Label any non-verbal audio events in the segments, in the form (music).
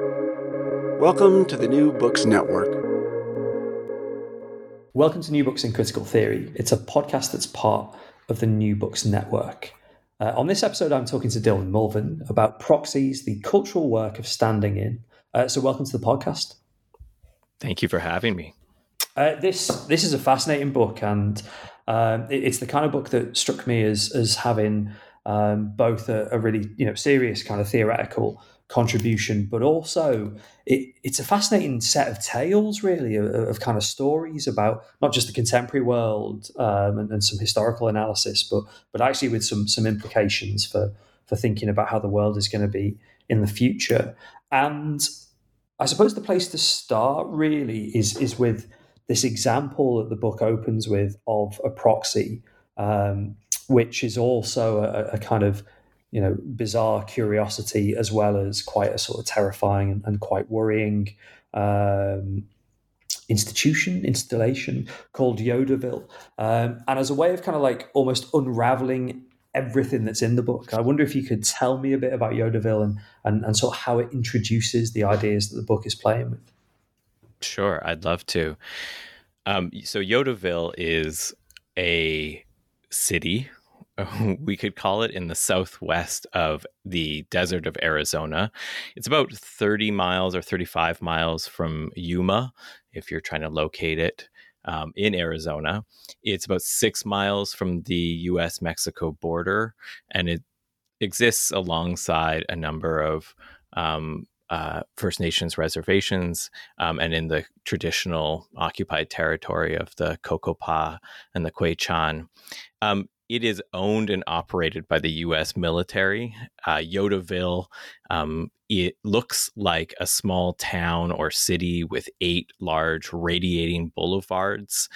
Welcome to the New Books Network. Welcome to New Books in Critical Theory. It's a podcast that's part of the New Books Network. Uh, on this episode, I'm talking to Dylan Mulvin about proxies, the cultural work of standing in. Uh, so, welcome to the podcast. Thank you for having me. Uh, this this is a fascinating book, and um, it, it's the kind of book that struck me as as having um, both a, a, really you know serious kind of theoretical contribution, but also it, it's a fascinating set of tales, really, of, of, kind of stories about not just the contemporary world um, and, and, some historical analysis, but but actually with some some implications for for thinking about how the world is going to be in the future. And I suppose the place to start really is is with this example that the book opens with of a proxy, um, which is also a, a kind of you know bizarre curiosity as well as quite a sort of terrifying and, and quite worrying um, institution installation called Yodaville, um, and as a way of kind of like almost unraveling everything that's in the book. I wonder if you could tell me a bit about Yodaville and, and, and sort of how it introduces the ideas that the book is playing with. Sure, I'd love to. Um, so Yodaville is a city (laughs) we could call it, in the southwest of the desert of Arizona. It's about 30 miles or 35 miles from Yuma, if you're trying to locate it um, in Arizona. It's about six miles from the US Mexico border, and it exists alongside a number of um, uh, First Nations reservations um, and in the traditional occupied territory of the Cocopah and the Quechan. Um, it is owned and operated by the U.S. military. Uh, Yodaville, um, it looks like a small town or city with eight large radiating boulevards,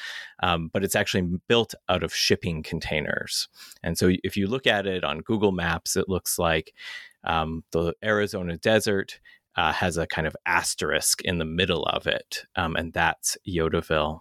um, but it's actually built out of shipping containers. And so, if you look at it on Google Maps, it looks like um, the Arizona desert uh, has a kind of asterisk in the middle of it, um, and that's Yodaville.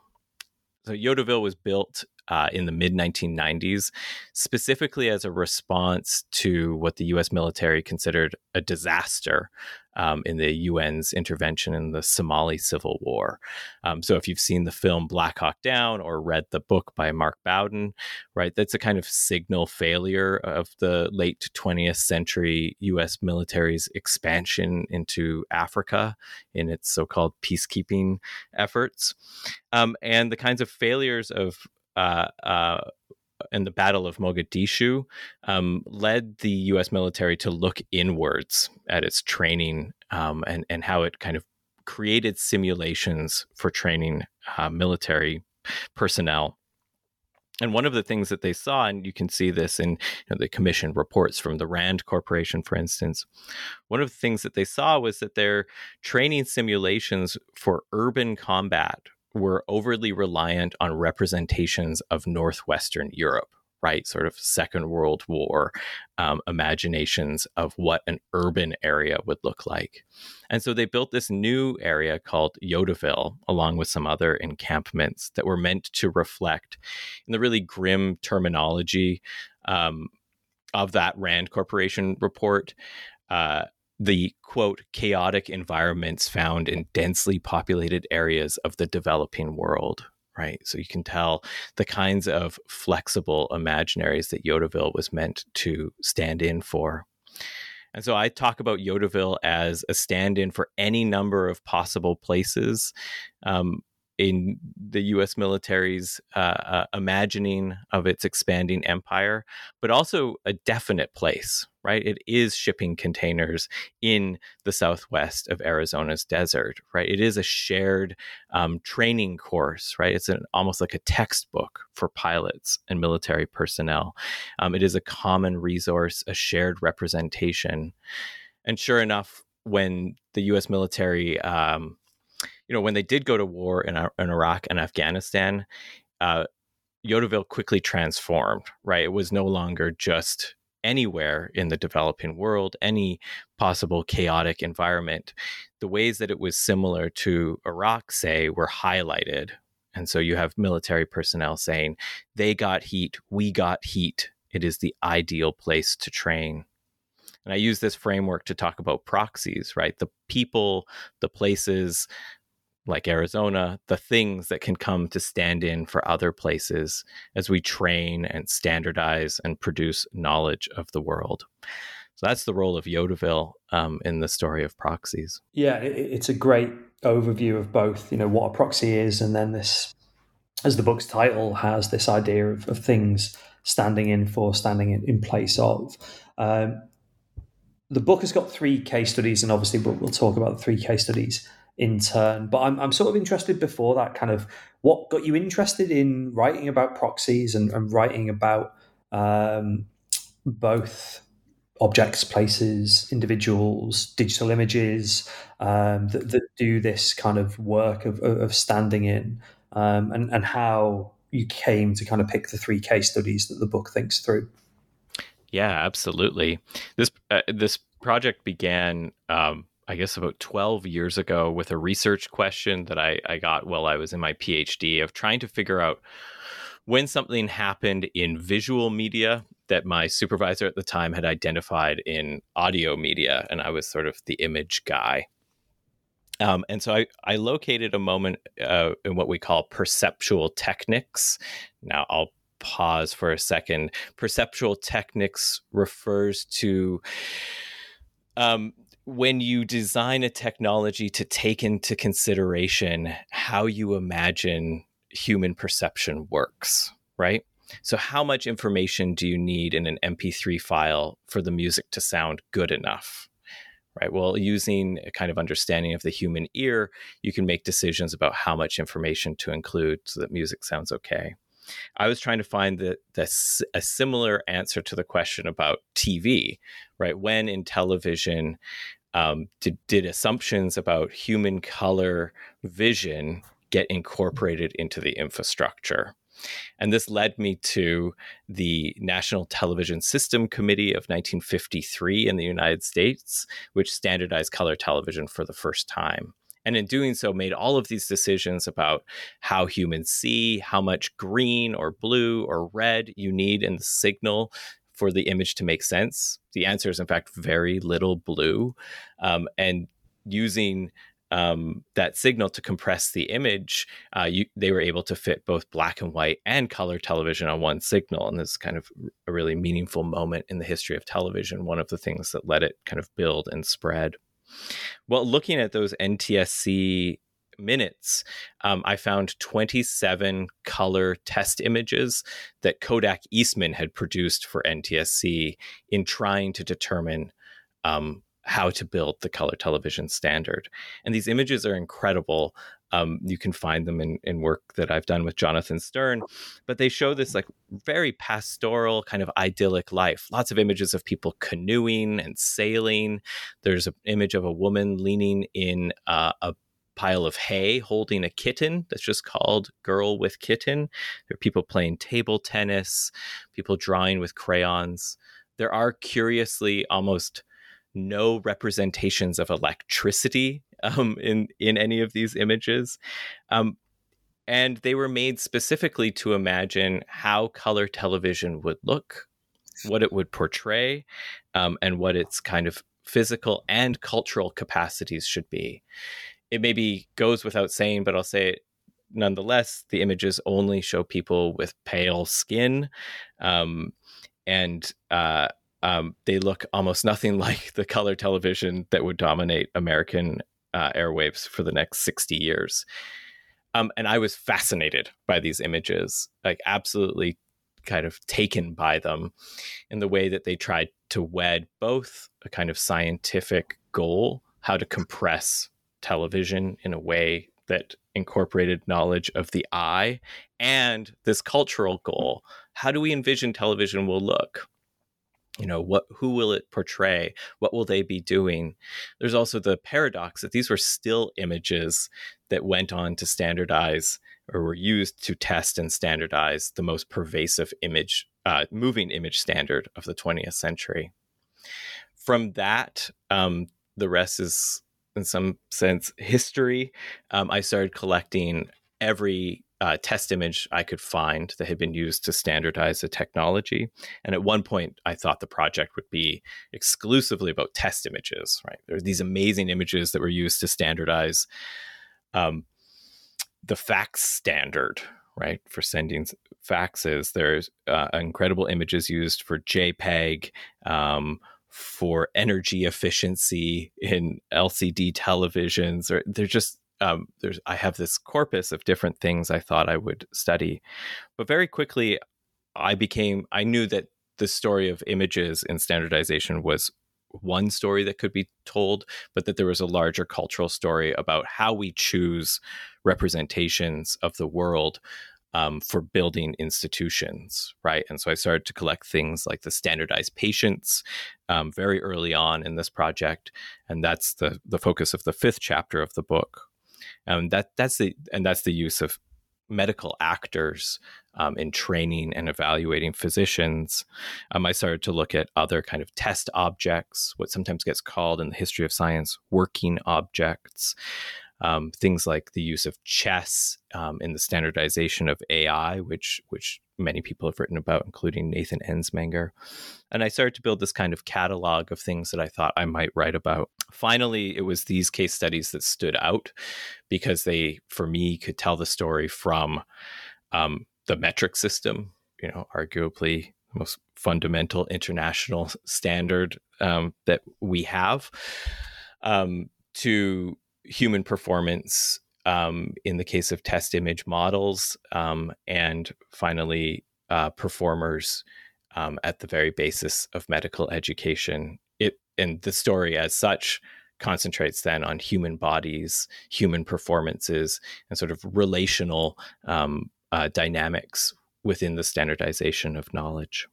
So Yodaville was built uh, in the mid 1990s, specifically as a response to what the US military considered a disaster um, in the UN's intervention in the Somali civil war. Um, so, if you've seen the film Black Hawk Down or read the book by Mark Bowden, right, that's a kind of signal failure of the late 20th century US military's expansion into Africa in its so called peacekeeping efforts. Um, and the kinds of failures of uh, uh, in the Battle of Mogadishu um, led the U.S. military to look inwards at its training um, and and how it kind of created simulations for training uh, military personnel. And one of the things that they saw, and you can see this in you know, the commission reports from the RAND Corporation, for instance, one of the things that they saw was that their training simulations for urban combat were overly reliant on representations of Northwestern Europe, right? Sort of Second World War um, imaginations of what an urban area would look like. And so they built this new area called Yodaville, along with some other encampments that were meant to reflect, in the really grim terminology um, of that Rand Corporation report, uh, the quote chaotic environments found in densely populated areas of the developing world right? So you can tell the kinds of flexible imaginaries that yodaville was meant to stand in for. And so I talk about Yodaville as a stand in for any number of possible places. Um, in the U.S. military's uh, uh, imagining of its expanding empire, but also a definite place, right? It is shipping containers in the southwest of Arizona's desert, right? It is a shared um, training course, right? It's an, almost like a textbook for pilots and military personnel. Um, it is a common resource, a shared representation. And sure enough, when the U.S. military um, you know, when they did go to war in, in Iraq and Afghanistan, uh, Yodaville quickly transformed, right? It was no longer just anywhere in the developing world, any possible chaotic environment. The ways that it was similar to Iraq, say, were highlighted. And so you have military personnel saying, they got heat, we got heat. It is the ideal place to train. And I use this framework to talk about proxies, right? The people, the places like Arizona, the things that can come to stand in for other places as we train and standardize and produce knowledge of the world. So that's the role of Yodaville um, in the story of proxies. Yeah, it's a great overview of both, you know, what a proxy is, and then this, as the book's title has, this idea of, of things standing in for, standing in, in place of. Um, the book has got three case studies, and obviously we'll, we'll talk about the three case studies in turn. But I'm, I'm sort of interested before that kind of what got you interested in writing about proxies and, and writing about um, both objects, places, individuals, digital images um, that, that, do this kind of work of, of standing in, um, and, and how you came to kind of pick the three case studies that the book thinks through. Yeah, absolutely. This uh, this project began, um, I guess, about twelve years ago with a research question that I, I got while I was in my PhD of trying to figure out when something happened in visual media that my supervisor at the time had identified in audio media, and I was sort of the image guy. Um, and so I, I located a moment uh, in what we call perceptual techniques. Now I'll pause for a second. Perceptual techniques refers to um, when you design a technology to take into consideration how you imagine human perception works, right? So, how much information do you need in an MP3 file for the music to sound good enough? Right. Well, using a kind of understanding of the human ear, you can make decisions about how much information to include so that music sounds okay. I was trying to find the, the, a similar answer to the question about TV, right? When in television um, did, did assumptions about human color vision get incorporated into the infrastructure? And this led me to the National Television System Committee of 1953 in the United States, which standardized color television for the first time. And in doing so, made all of these decisions about how humans see, how much green or blue or red you need in the signal for the image to make sense. The answer is, in fact, very little blue. Um, and using um, that signal to compress the image, uh, you, they were able to fit both black and white and color television on one signal. And this is kind of a really meaningful moment in the history of television, one of the things that let it kind of build and spread. Well, looking at those NTSC minutes, um, I found 27 color test images that Kodak Eastman had produced for NTSC in trying to determine um, how to build the color television standard. And these images are incredible. Um, you can find them in, in work that I've done with Jonathan Sterne, but they show this like very pastoral kind of idyllic life. Lots of images of people canoeing and sailing. There's an image of a woman leaning in uh, a pile of hay holding a kitten that's just called Girl with Kitten. There are people playing table tennis, people drawing with crayons. There are curiously almost no representations of electricity um, in in any of these images. Um, and they were made specifically to imagine how color television would look, what it would portray, um, and what its kind of physical and cultural capacities should be. It maybe goes without saying, but I'll say it nonetheless. The images only show people with pale skin, um, and uh, um, they look almost nothing (laughs) like the color television that would dominate American uh, airwaves for the next 60 years. Um, and I was fascinated by these images, like absolutely kind of taken by them in the way that they tried to wed both a kind of scientific goal, how to compress television in a way that incorporated knowledge of the eye, and this cultural goal. How do we envision television will look? you know what who will it portray what will they be doing there's also the paradox that these were still images that went on to standardize or were used to test and standardize the most pervasive image uh, moving image standard of the 20th century from that um, the rest is in some sense history um, i started collecting every uh, test image I could find that had been used to standardize the technology. And at one point, I thought the project would be exclusively about test images. Right, there are these amazing images that were used to standardize um, the fax standard. Right for sending faxes, there's uh, incredible images used for JPEG. Um, for energy efficiency in LCD televisions, or they're just um, there's I have this corpus of different things I thought I would study, but very quickly I became I knew that the story of images in standardization was one story that could be told, but that there was a larger cultural story about how we choose representations of the world um, for building institutions, right? And so I started to collect things like the standardized patients um, very early on in this project, and that's the the focus of the fifth chapter of the book, And that that's the and that's the use of medical actors um, in training and evaluating physicians. Um, I started to look at other kind of test objects, what sometimes gets called in the history of science working objects. Um, things like the use of chess um, in the standardization of AI, which which many people have written about, including Nathan Ensmenger. And I started to build this kind of catalog of things that I thought I might write about. Finally, it was these case studies that stood out because they, for me, could tell the story from um, the metric system, you know, arguably the most fundamental international standard um, that we have, um, to human performance um, in the case of test image models, um, and finally, uh, performers um, at the very basis of medical education. It and the story as such concentrates then on human bodies, human performances, and sort of relational um, uh, dynamics within the standardization of knowledge.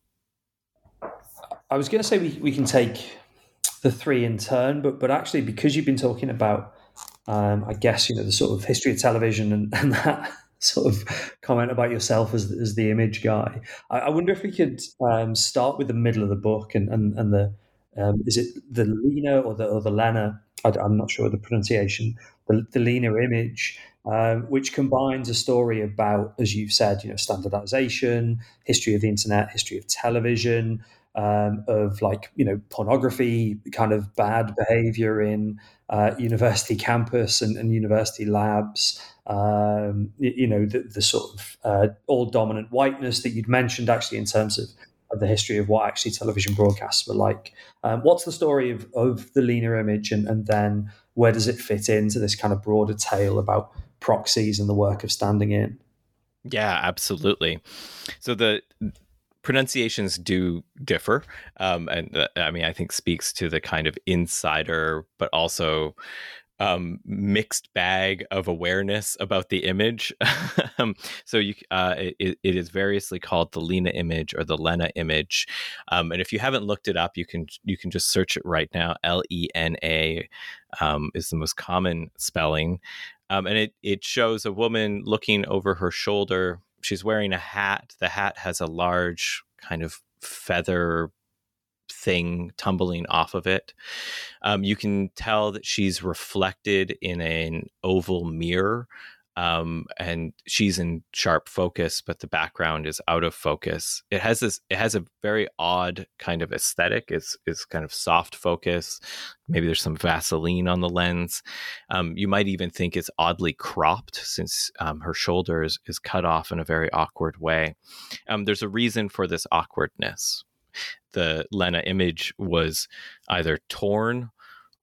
I was going to say we, we can take the three in turn, but but actually because you've been talking about um, I guess you know the sort of history of television and, and that (laughs) sort of comment about yourself as as the image guy. I, I wonder if we could um, start with the middle of the book and and, and the um, is it the Lena or the or the Lena? I, am not sure the pronunciation. The, the Lena image, um, which combines a story about, as you've said, you know, standardization, history of the internet, history of television, um, of like you know pornography, kind of bad behavior in uh, university campus and, and university labs. Um, you, know the, the sort of uh, all dominant whiteness that you'd mentioned actually in terms of, the history of what actually television broadcasts were like. Um, what's the story of, of the Lena image, and, and then where does it fit into this kind of broader tale about proxies and the work of standing in? Yeah, absolutely. So the pronunciations do differ, um, and uh, I mean, I think speaks to the kind of insider, but also um, mixed bag of awareness about the image. (laughs) um, so you, uh, it, it is variously called the Lena image or the Lena image. Um, and if you haven't looked it up, you can you can just search it right now. L E N A um, is the most common spelling, um, and it it shows a woman looking over her shoulder she's wearing a hat. The hat has a large kind of feather thing tumbling off of it. Um, you can tell that she's reflected in an oval mirror um, and she's in sharp focus, but the background is out of focus. It has this. It has a very odd kind of aesthetic. It's it's kind of soft focus. Maybe there's some Vaseline on the lens. Um, you might even think it's oddly cropped since um, her shoulder is, is cut off in a very awkward way. Um, there's a reason for this awkwardness. The Lena image was either torn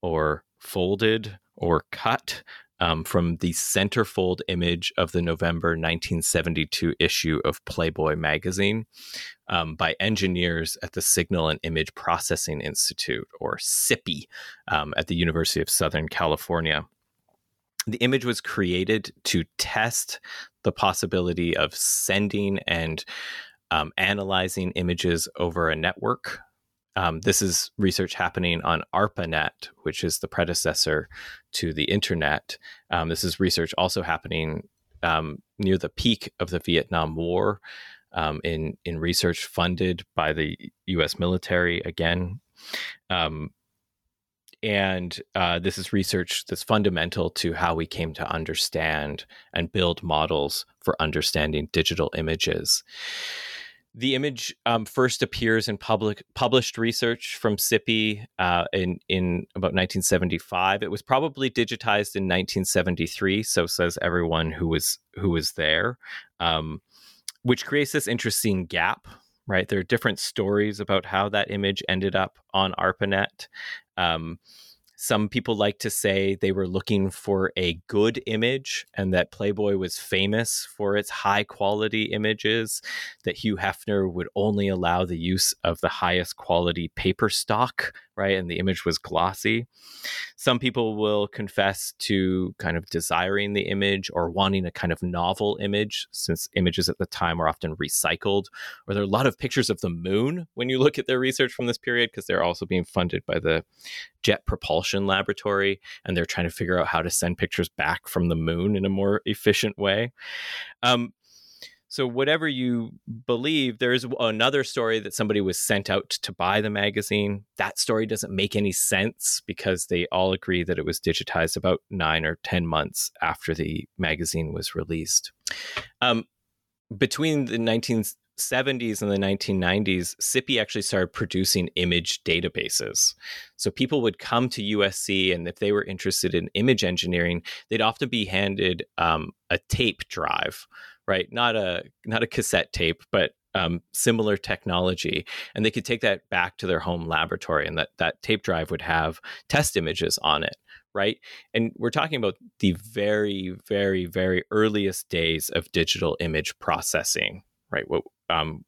or folded or cut um, from the centerfold image of the November 1972 issue of Playboy magazine um, by engineers at the Signal and Image Processing Institute, or SIPI, um, at the University of Southern California. The image was created to test the possibility of sending and um, analyzing images over a network um, this is research happening on ARPANET, which is the predecessor to the internet. Um, this is research also happening um, near the peak of the Vietnam War um, in in research funded by the U.S. military. Again, um, and uh, this is research that's fundamental to how we came to understand and build models for understanding digital images. The image um, first appears in public published research from SIPI uh, in in about 1975. It was probably digitized in 1973. So says everyone who was who was there, um, which creates this interesting gap. Right, there are different stories about how that image ended up on ARPANET. Um, some people like to say they were looking for a good image and that Playboy was famous for its high quality images, that Hugh Hefner would only allow the use of the highest quality paper stock right? And the image was glossy. Some people will confess to kind of desiring the image or wanting a kind of novel image, since images at the time were often recycled. Or there are a lot of pictures of the moon when you look at their research from this period, because they're also being funded by the Jet Propulsion Laboratory, and they're trying to figure out how to send pictures back from the moon in a more efficient way. Um, so, whatever you believe, there's another story that somebody was sent out to buy the magazine. That story doesn't make any sense because they all agree that it was digitized about nine or 10 months after the magazine was released. Um, between the 1970s and the 1990s, SIPI actually started producing image databases. So people would come to USC, and if they were interested in image engineering, they'd often be handed um, a tape drive right? Not a not a cassette tape, but um, similar technology, and they could take that back to their home laboratory, and that that tape drive would have test images on it, right? And we're talking about the very, very, very earliest days of digital image processing, right? What um,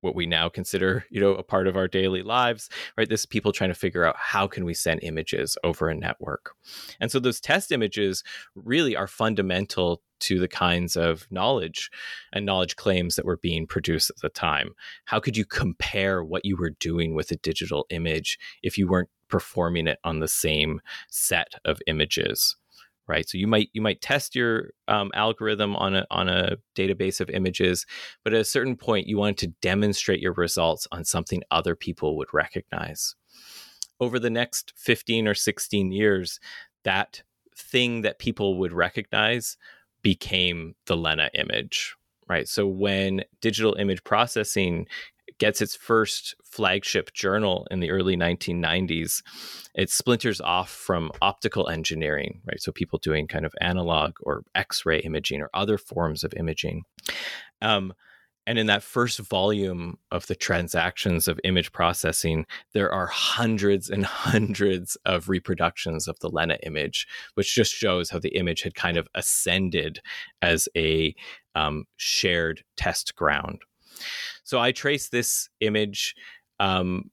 what we now consider you know a part of our daily lives right this is people trying to figure out how can we send images over a network and so those test images really are fundamental to the kinds of knowledge and knowledge claims that were being produced at the time. How could you compare what you were doing with a digital image if you weren't performing it on the same set of images right? So you might you might test your um, algorithm on a on a database of images but at a certain point you wanted to demonstrate your results on something other people would recognize. Over the next 15 or 16 years that thing that people would recognize became the lena image right so when digital image processing gets its first flagship journal in the early 1990s, it splinters off from optical engineering, right? So people doing kind of analog or X-ray imaging or other forms of imaging. Um, and in that first volume of the transactions of image processing, there are hundreds and hundreds of reproductions of the Lena image, which just shows how the image had kind of ascended as a um, shared test ground. So I trace this image um,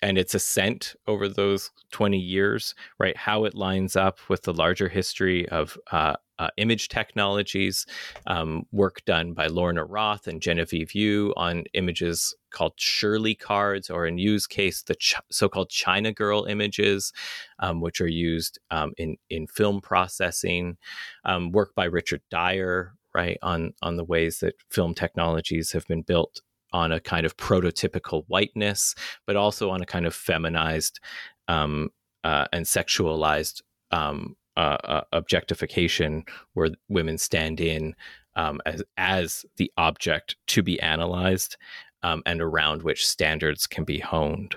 and its ascent over those 20 years, right? How it lines up with the larger history of uh, uh, image technologies, um, work done by Lorna Roth and Genevieve Yue on images called Shirley cards, or in Yue's case, the ch- so-called China Girl images, um, which are used um, in in film processing. Um, work by Richard Dyer, right, on on the ways that film technologies have been built on a kind of prototypical whiteness, but also on a kind of feminized um, uh, and sexualized um, uh, uh, objectification, where women stand in um, as as the object to be analyzed, um, and around which standards can be honed.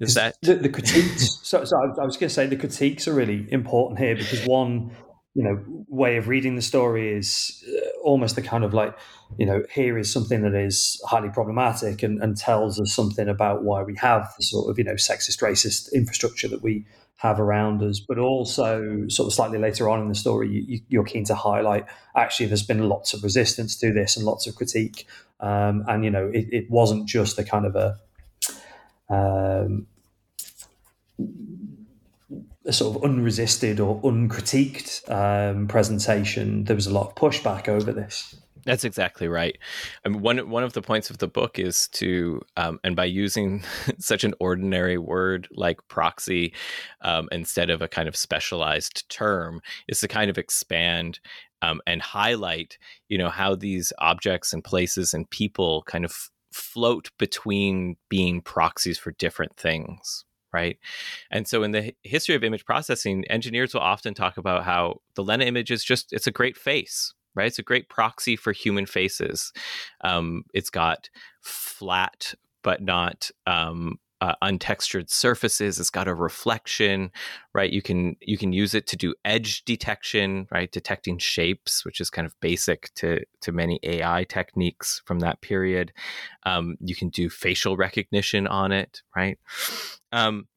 Is that the, the critiques? (laughs) so, so I was going to say the critiques are really important here because one you know way of reading the story is uh, almost the kind of like you know here is something that is highly problematic and, and tells us something about why we have the sort of you know sexist racist infrastructure that we have around us. But also sort of slightly later on in the story you, you're keen to highlight actually there's been lots of resistance to this and lots of critique. Um, and you know it, it wasn't just a kind of a um, a sort of unresisted or uncritiqued um, presentation, there was a lot of pushback over this. That's exactly right. I mean, one one of the points of the book is to, um, and by using (laughs) such an ordinary word like proxy um, instead of a kind of specialized term, is to kind of expand um, and highlight, you know, how these objects and places and people kind of float between being proxies for different things right? And so in the history of image processing, engineers will often talk about how the Lena image is just it's a great face, right? It's a great proxy for human faces. Um, it's got flat but not um, uh, untextured surfaces. It's got a reflection, right? You can you can use it to do edge detection, right? Detecting shapes, which is kind of basic to to many AI techniques from that period. Um, you can do facial recognition on it, right? Um,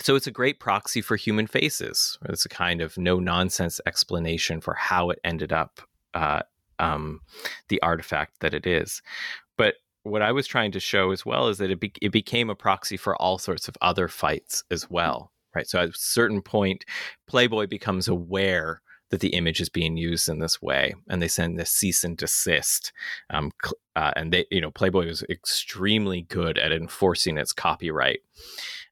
so it's a great proxy for human faces. It's a kind of no nonsense explanation for how it ended up uh, um, the artifact that it is. But what I was trying to show as well is that it, be- it became a proxy for all sorts of other fights as well, right? So at a certain point, Playboy becomes aware that the image is being used in this way, and they send this cease and desist. Um, uh, and they, you know, Playboy was extremely good at enforcing its copyright.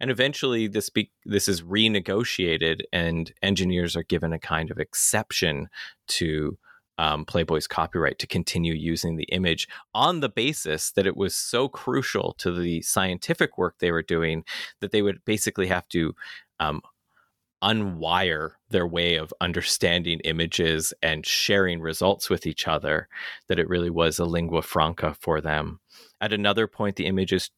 And eventually, this be- this is renegotiated, and engineers are given a kind of exception to um, Playboy's copyright to continue using the image on the basis that it was so crucial to the scientific work they were doing that they would basically have to um, unwire their way of understanding images and sharing results with each other, that it really was a lingua franca for them. At another point, the image is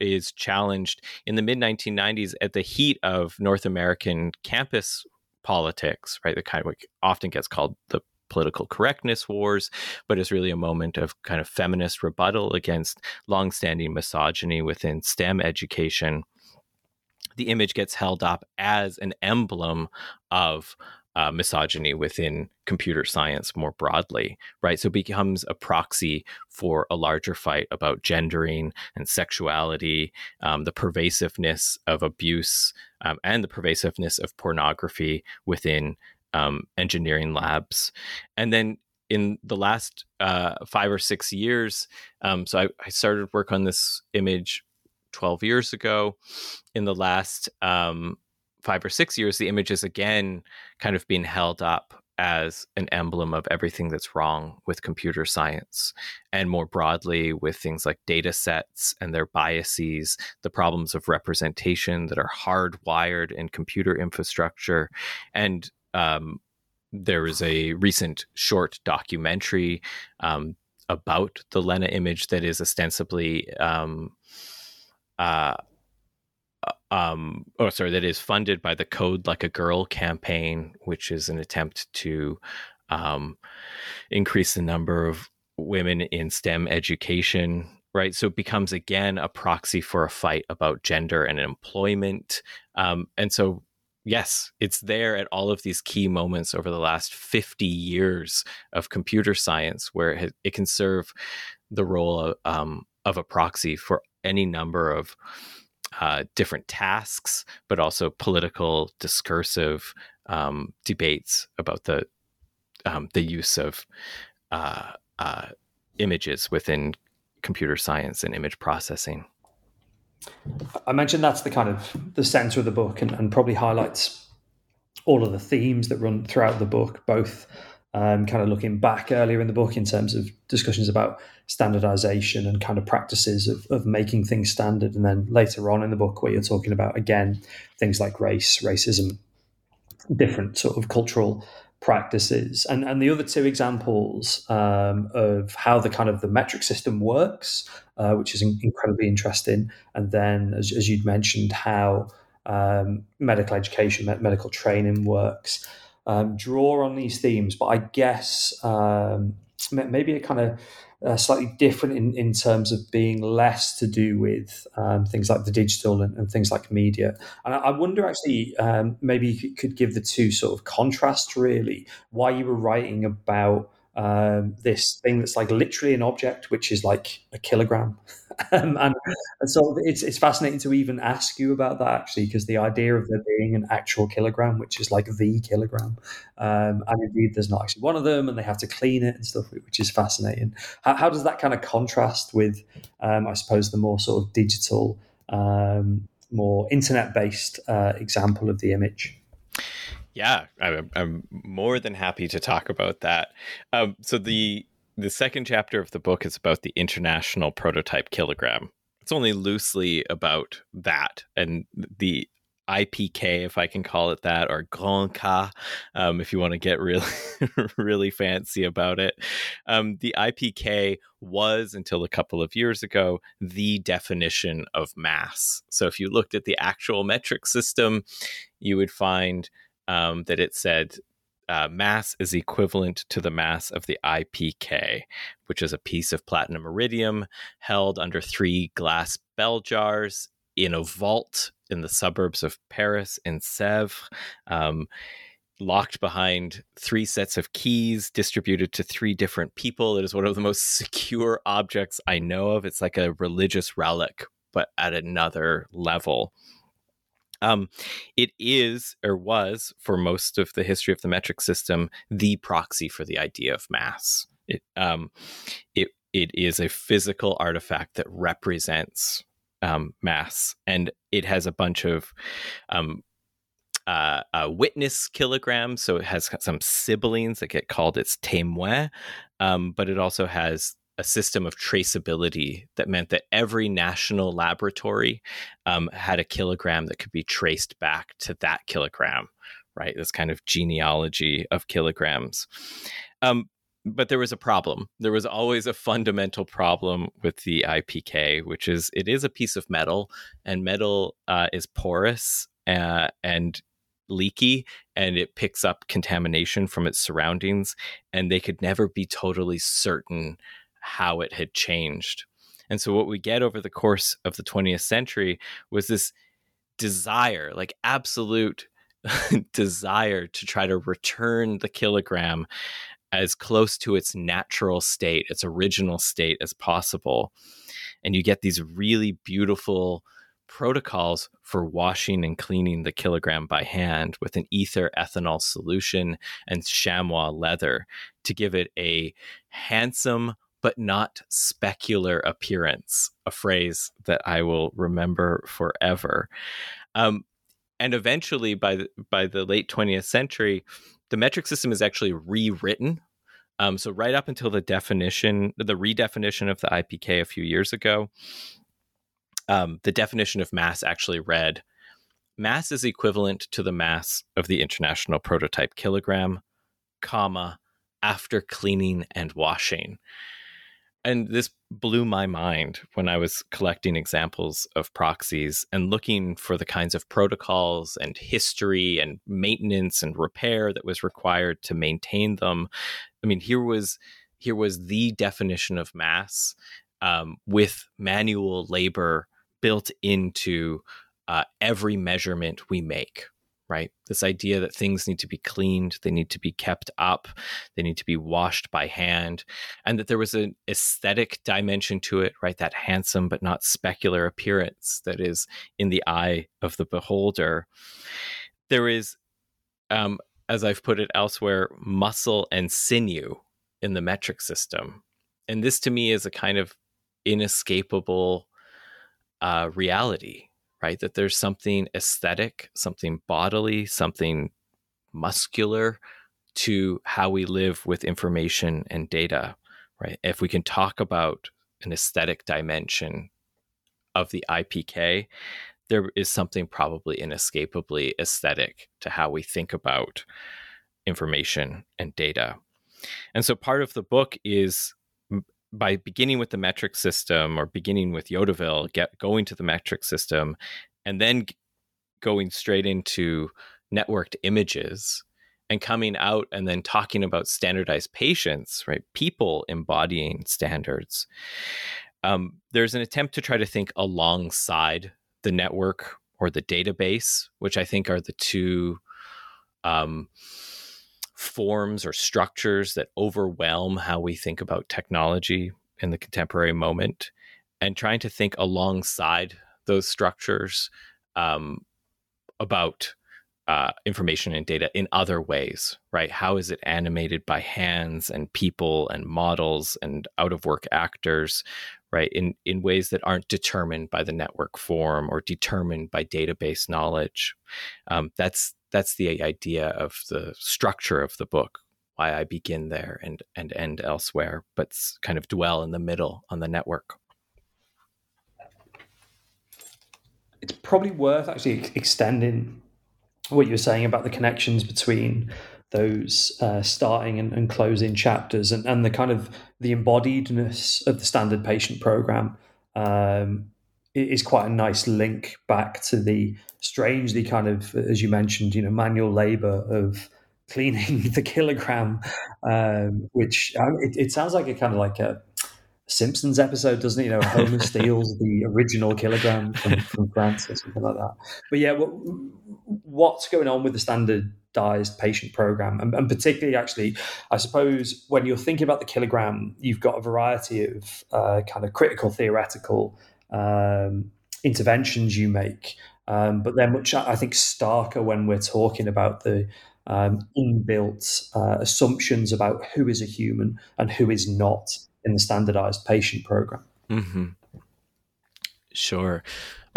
is challenged in the mid 1990s at the heat of North American campus politics, right? The kind of often gets called the political correctness wars, but is really a moment of kind of feminist rebuttal against longstanding misogyny within STEM education. The image gets held up as an emblem of uh, misogyny within computer science more broadly, right? So it becomes a proxy for a larger fight about gendering and sexuality, um, the pervasiveness of abuse, um, and the pervasiveness of pornography within um, engineering labs. And then in the last uh, five or six years, um, so I, I, started work on this image 12 years ago. In the last um, five or six years, the image is again kind of being held up as an emblem of everything that's wrong with computer science and more broadly with things like data sets and their biases, the problems of representation that are hardwired in computer infrastructure, and um, there was a recent short documentary um, about the Lena image that is ostensibly um, uh, uh, um, oh sorry that is funded by the code like a girl campaign which is an attempt to um, increase the number of women in stem education right? So it becomes again a proxy for a fight about gender and employment. Um, and so yes, it's there at all of these key moments over the last 50 years of computer science where it, it can serve the role of, um, of a proxy for any number of uh, different tasks, but also political, discursive um, debates about the um, the use of uh, uh, images within computer science and image processing. I mentioned that's the kind of the center of the book and, and probably highlights all of the themes that run throughout the book, both um, kind of looking back earlier in the book in terms of discussions about standardization and kind of practices of, of making things standard. And then later on in the book, where you're talking about, again, things like race, racism, different sort of cultural practices. And and the other two examples um, of how the kind of the metric system works uh, which is in- incredibly interesting. And then as, as you'd mentioned how um, medical education medical training works. Um, draw on these themes but i guess um, maybe a kind of uh, slightly different in, in terms of being less to do with um, things like the digital and, and, things like media. And I, I wonder actually, um, maybe you could give the two sort of contrast really, why you were writing about um, this thing that's like literally an object, which is like a kilogram. (laughs) (laughs) um, and, so it's, it's fascinating to even ask you about that actually, because the idea of there being an actual kilogram, which is like the kilogram, um, and indeed there's not actually one of them, and they have to clean it and stuff, which is fascinating. How, how does that kind of contrast with, um, I suppose, the more sort of digital, um, more internet based uh, example of the image? Yeah, I'm, I'm more than happy to talk about that. Um, so the the second chapter of the book is about the international prototype kilogram. it's only loosely about that and the IPK, if I can call it that, or Grand K, um, if you want to get really, (laughs) really fancy about it. Um, the IPK was, until a couple of years ago, the definition of mass. So if you looked at the actual metric system, you would find um, that it said uh, mass is equivalent to the mass of the IPK, which is a piece of platinum iridium held under three glass bell jars in a vault in the suburbs of Paris in Sèvres. Um, locked behind three sets of keys distributed to three different people. It is one of the most secure objects I know of. It's like a religious relic, but at another level. Um, it is or was for most of the history of the metric system the proxy for the idea of mass. It um, it it is a physical artifact that represents um, mass, and it has a bunch of um, uh, uh, witness kilograms. So it has some siblings that get called its témoin, um, but it also has a system of traceability that meant that every national laboratory um, had a kilogram that could be traced back to that kilogram, right? This kind of genealogy of kilograms. Um, but there was a problem. There was always a fundamental problem with the IPK, which is it is a piece of metal, and metal uh, is porous uh, and leaky, and it picks up contamination from its surroundings, and they could never be totally certain how it had changed. And so, what we get over the course of the 20th century was this desire, like absolute (laughs) desire to try to return the kilogram as close to its natural state, its original state as possible. And you get these really beautiful protocols for washing and cleaning the kilogram by hand with an ether ethanol solution and chamois leather to give it a handsome but not specular appearance, a phrase that I will remember forever. Um, and eventually, by the, by the late 20th century, the metric system is actually rewritten. Um, so right up until the definition, the redefinition of the IPK a few years ago, um, the definition of mass actually read mass is equivalent to the mass of the international prototype kilogram, comma, after cleaning and washing and this blew my mind when I was collecting examples of proxies and looking for the kinds of protocols and history and maintenance and repair that was required to maintain them. I mean, here was here was the definition of mass um, with manual labor built into uh, every measurement we make right? This idea that things need to be cleaned, they need to be kept up, they need to be washed by hand, and that there was an aesthetic dimension to it, right? That handsome but not specular appearance that is in the eye of the beholder. There is, um, as I've put it elsewhere, muscle and sinew in the metric system. And this to me is a kind of inescapable uh, reality right? That there's something aesthetic, something bodily, something muscular to how we live with information and data, right? If we can talk about an aesthetic dimension of the IPK, there is something probably inescapably aesthetic to how we think about information and data. And so part of the book is by beginning with the metric system or beginning with Yodaville, get going to the metric system, and then going straight into networked images and coming out and then talking about standardized patients, right? People embodying standards. Um, there's an attempt to try to think alongside the network or the database, which I think are the two um, forms or structures that overwhelm how we think about technology in the contemporary moment and trying to think alongside those structures um, about uh, information and data in other ways, right? How is it animated by hands and people and models and out of work actors, right? In in ways that aren't determined by the network form or determined by database knowledge. Um, that's that's the idea of the structure of the book why i begin there and and end elsewhere but kind of dwell in the middle on the network. It's probably worth actually extending what you were saying about the connections between those uh, starting and, and, closing chapters and, and the kind of the embodiedness of the standard patient program. Um, is quite a nice link back to the strangely kind of as you mentioned you know manual labor of cleaning (laughs) the kilogram um, which um, it, it, sounds like a kind of like a Simpsons episode, doesn't it? You know, (laughs) Homer steals the original kilogram from, from France or something like that. But yeah, what, what's going on with the standardized patient program? And, and, particularly, actually, I suppose when you're thinking about the kilogram, you've got a variety of uh, kind of critical theoretical um, interventions you make. Um, but they're much, I think, starker when we're talking about the um, inbuilt uh, assumptions about who is a human and who is not in the standardized patient program. Mm-hmm. Sure.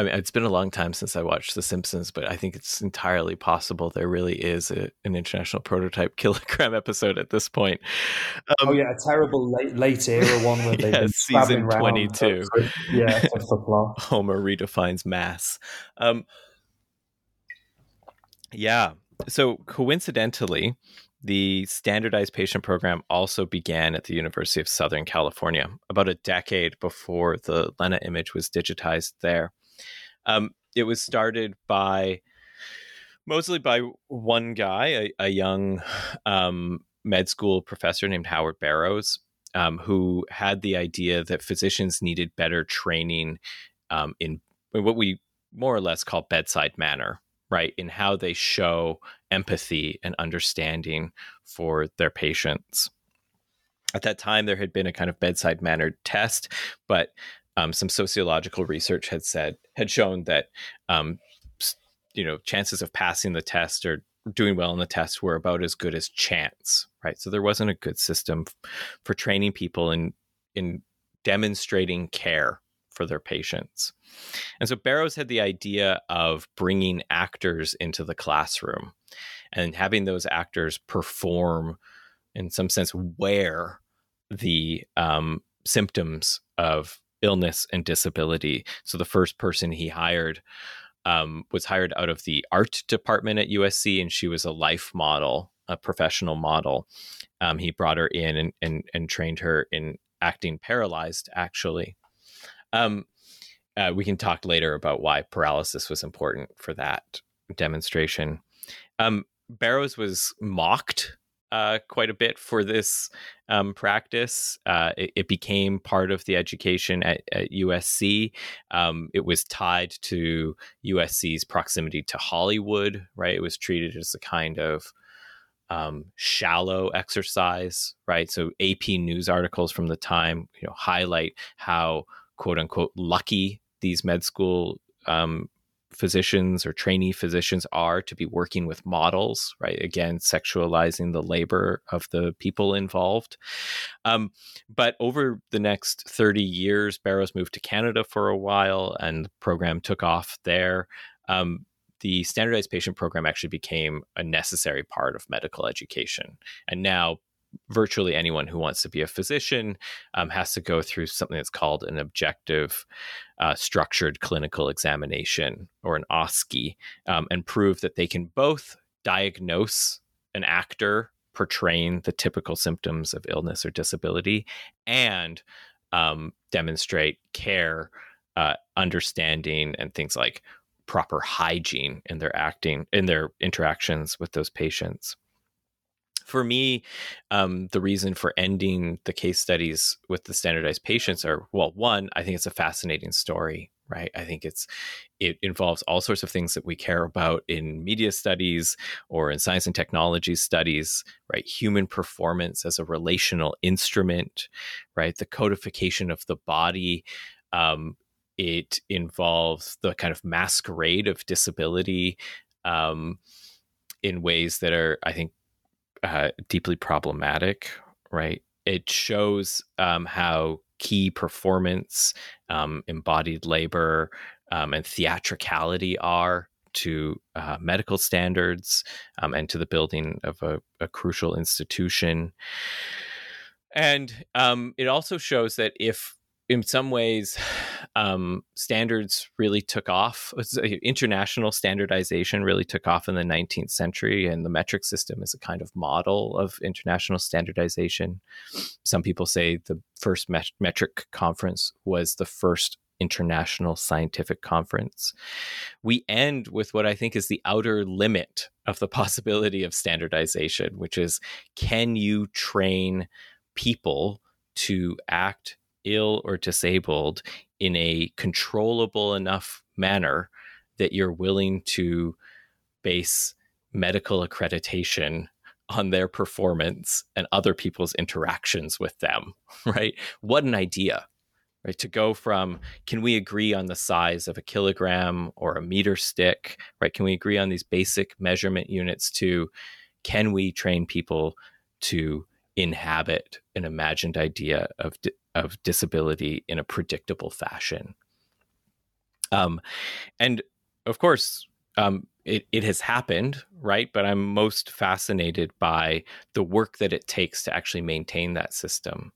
I mean, it's been a long time since I watched The Simpsons, but I think it's entirely possible there really is a, an international prototype kilogram (laughs) episode at this point. Um, oh yeah, a terrible late late era one where (laughs) they yeah, season twenty two. Yeah, (laughs) Homer redefines mass. Um, yeah. So coincidentally, the standardized patient program also began at the University of Southern California about a decade before the Lena image was digitized there. Um, it was started by mostly by one guy, a, a young um, med school professor named Howard Barrows, um, who had the idea that physicians needed better training um, in what we more or less call bedside manner, right? In how they show empathy and understanding for their patients. At that time, there had been a kind of bedside manner test, but um, some sociological research had said had shown that um, you know chances of passing the test or doing well in the test were about as good as chance, right? So there wasn't a good system for training people in in demonstrating care for their patients. And so Barrows had the idea of bringing actors into the classroom and having those actors perform, in some sense, wear the um, symptoms of illness and disability. So the first person he hired um, was hired out of the art department at USC, and she was a life model, a professional model. Um, he brought her in and, and, and trained her in acting paralyzed, actually. Um, uh, we can talk later about why paralysis was important for that demonstration. Um, Barrows was mocked uh, quite a bit for this um, practice. Uh, it, it, became part of the education at, at USC. Um, it was tied to USC's proximity to Hollywood, right? It was treated as a kind of um, shallow exercise, right? So AP news articles from the time, you know, highlight how quote unquote lucky these med school um, physicians or trainee physicians are to be working with models, right? Again, sexualizing the labor of the people involved. Um, but over the next 30 years, Barrows moved to Canada for a while and the program took off there. Um, the standardized patient program actually became a necessary part of medical education. And now virtually anyone who wants to be a physician um, has to go through something that's called an objective uh, structured clinical examination or an OSCE um, and prove that they can both diagnose an actor portraying the typical symptoms of illness or disability and um, demonstrate care, uh, understanding, and things like proper hygiene in their acting in their interactions with those patients for me, um, the reason for ending the case studies with the standardized patients are well, one, I think it's a fascinating story, right? I think it's it involves all sorts of things that we care about in media studies or in science and technology studies, right? Human performance as a relational instrument, right? The codification of the body. Um, it involves the kind of masquerade of disability um, in ways that are, I think, uh, deeply problematic, right? It shows um, how key performance, um, embodied labor, um, and theatricality are to uh, medical standards um, and to the building of a, a crucial institution. And um, it also shows that if in some ways, (sighs) um, standards really took off. International standardization really took off in the 19th century, and the metric system is a kind of model of international standardization. Some people say the first met- metric conference was the first international scientific conference. We end with what I think is the outer limit of the (laughs) possibility of standardization, which is can you train people to act ill or disabled in a controllable enough manner that you're willing to base medical accreditation on their performance and other people's interactions with them, (laughs) right? What an idea right? To go from can we agree on the size of a kilogram or a meter stick, right? Can we agree on these basic measurement units to can we train people to inhabit an imagined idea of of disability in a predictable fashion? Um, and of course, um, it, it has happened, right? But I'm most fascinated by the work that it takes to actually maintain that system,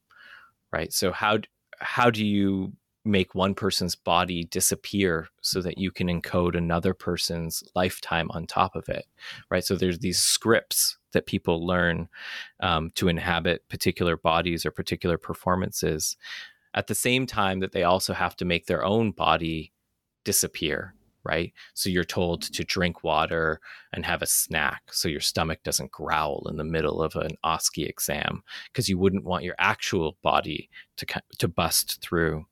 right? So how how do you make one person's body disappear so that you can encode another person's lifetime on top of it right so there's these scripts that people learn um, to inhabit particular bodies or particular performances at the same time that they also have to make their own body disappear right? So you're told to drink water and have a snack so your stomach doesn't growl in the middle of an OSCE exam because you wouldn't want your actual body to to bust through.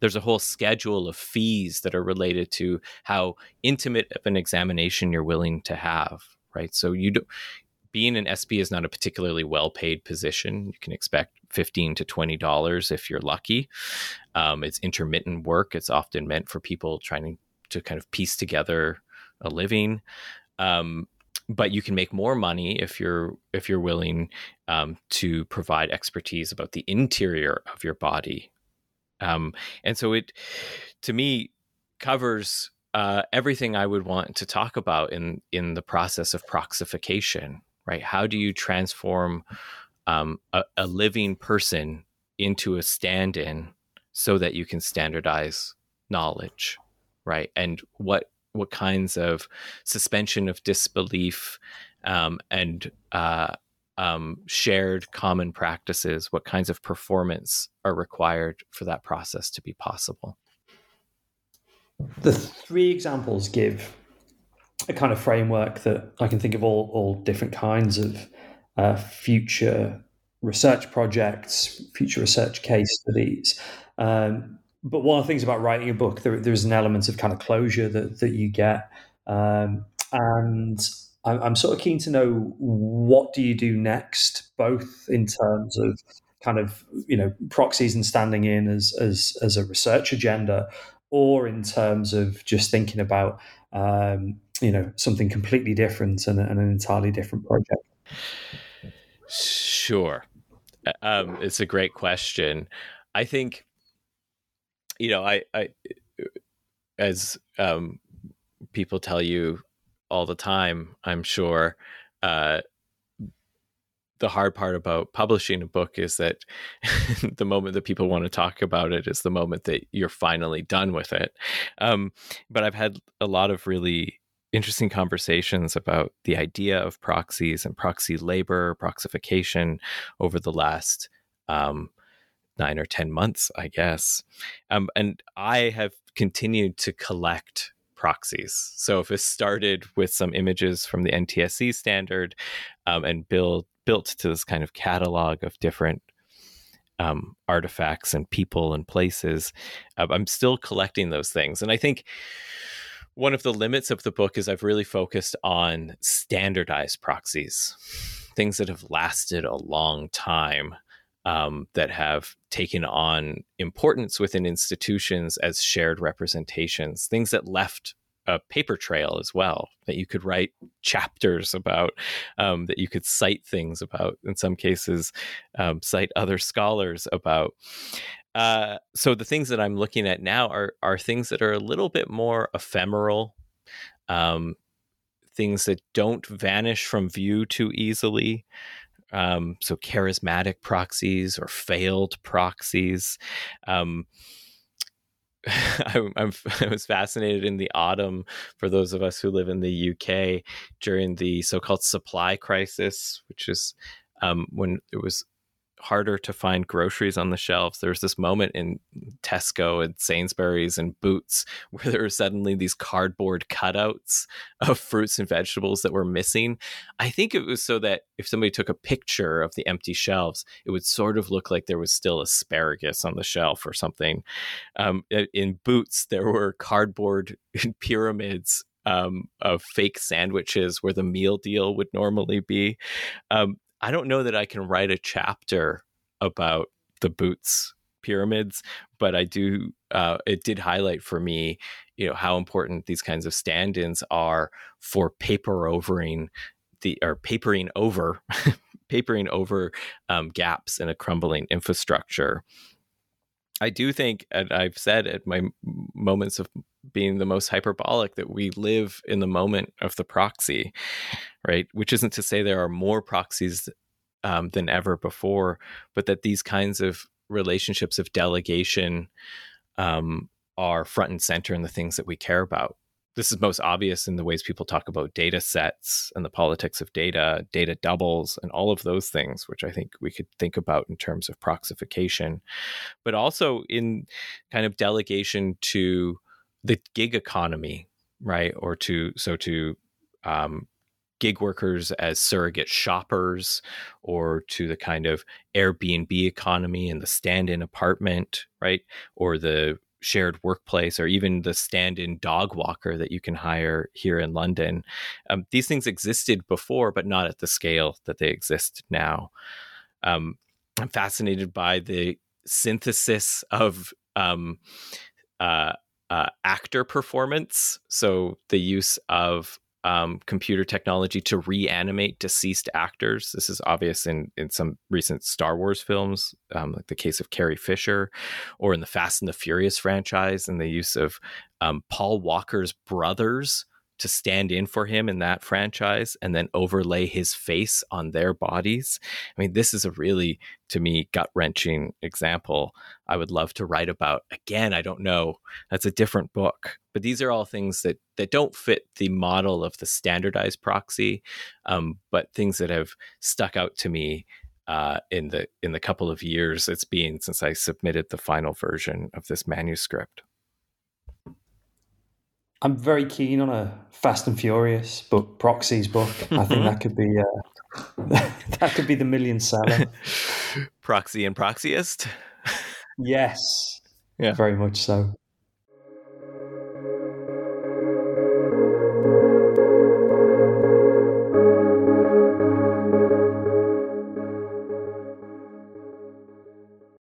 There's a whole schedule of fees that are related to how intimate of an examination you're willing to have, right? So you do, being an SP is not a particularly well-paid position. You can expect fifteen to twenty dollars if you're lucky. Um, it's intermittent work. It's often meant for people trying to kind of piece together a living. Um, but you can make more money if you're if you're willing um, to provide expertise about the interior of your body, um, and so it to me covers uh, everything I would want to talk about in in the process of proxification. Right? How do you transform um, a, a living person into a stand-in so that you can standardize knowledge? right? And what what kinds of suspension of disbelief um, and uh, um, shared common practices, what kinds of performance are required for that process to be possible? The three examples give a kind of framework that I can think of all, all different kinds of uh, future research projects, future research case studies. Um, but one of the things about writing a book, there, there's an element of kind of closure that, that you get. Um, and I'm, sort of keen to know what do you do next, both in terms of kind of you know proxies and standing in as as as a research agenda, or in terms of just thinking about um, you know something completely different and, and, an entirely different project. Sure, uh, um, it's a great question. I think you know, I, I as um, people tell you all the time, I'm sure. Uh, the hard part about publishing a book is that (laughs) the moment that people want to talk about it is the moment that you're finally done with it. Um, but I've had a lot of really interesting conversations about the idea of proxies and proxy labor, proxification over the last um, nine or 10 months, I guess. Um, and I have continued to collect proxies. So if it started with some images from the NTSC standard um, and build, built to this kind of catalog of different um, artifacts and people and places, uh, I'm still collecting those things. And I think one of the limits of the book is I've really focused on standardized proxies, things that have lasted a long time um, that have taken on importance within institutions as shared representations, things that left a paper trail as well that you could write chapters about, um, that you could cite things about, in some cases, um, cite other scholars about. Uh, so the things that I'm looking at now are are things that are a little bit more ephemeral, um, things that don't vanish from view too easily, Um, so charismatic proxies or failed proxies. Um, I, (laughs) I'm, (laughs) I was fascinated in the autumn for those of us who live in the UK during the so-called supply crisis, which is um, when it was harder to find groceries on the shelves. There was this moment in Tesco and Sainsbury's and Boots (laughs) where there were suddenly these cardboard cutouts of fruits and vegetables that were missing. I think it was so that if somebody took a picture of the empty shelves, it would sort of look like there was still asparagus on the shelf or something. Um, in Boots, there were cardboard (laughs) pyramids um, of fake sandwiches where the meal deal would normally be. Um, I don't know that I can write a chapter about the boots pyramids, but I do. Uh, it did highlight for me, you know, how important these kinds of stand-ins are for paper overing the or papering over, (laughs) papering over um, gaps in a crumbling infrastructure. I do think, and I've said at my moments of being the most hyperbolic, that we live in the moment of the proxy, right? Which isn't to say there are more proxies um, than ever before, but that these kinds of relationships of delegation um, are front and center in the things that we care about. This is most obvious in the ways people talk about data sets and the politics of data, data doubles, and all of those things, which I think we could think about in terms of proxification, but also in kind of delegation to the gig economy, right? Or to so to um, gig workers as surrogate shoppers or to the kind of Airbnb economy and the stand in apartment, right? Or the shared workplace or even the stand in dog walker that you can hire here in London. Um, these things existed before, but not at the scale that they exist now. Um, I'm fascinated by the synthesis of um, uh, uh, actor performance. So the use of um, computer technology to reanimate deceased actors. This is obvious in, in some recent Star Wars films, um, like the case of Carrie Fisher, or in the Fast and the Furious franchise, and the use of um, Paul Walker's brothers to stand in for him in that franchise and then overlay his face on their bodies. I mean, this is a really, to me, gut wrenching example I would love to write about. Again, I don't know. That's a different book. But these are all things that, that don't fit the model of the standardized proxy, um, but things that have stuck out to me uh, in the in the couple of years it's been since I submitted the final version of this manuscript. I'm very keen on a Fast and Furious book, Proxies book. I think that could be uh, (laughs) that could be the million seller. (laughs) Proxy and Proxiest. yes, yeah, very much so.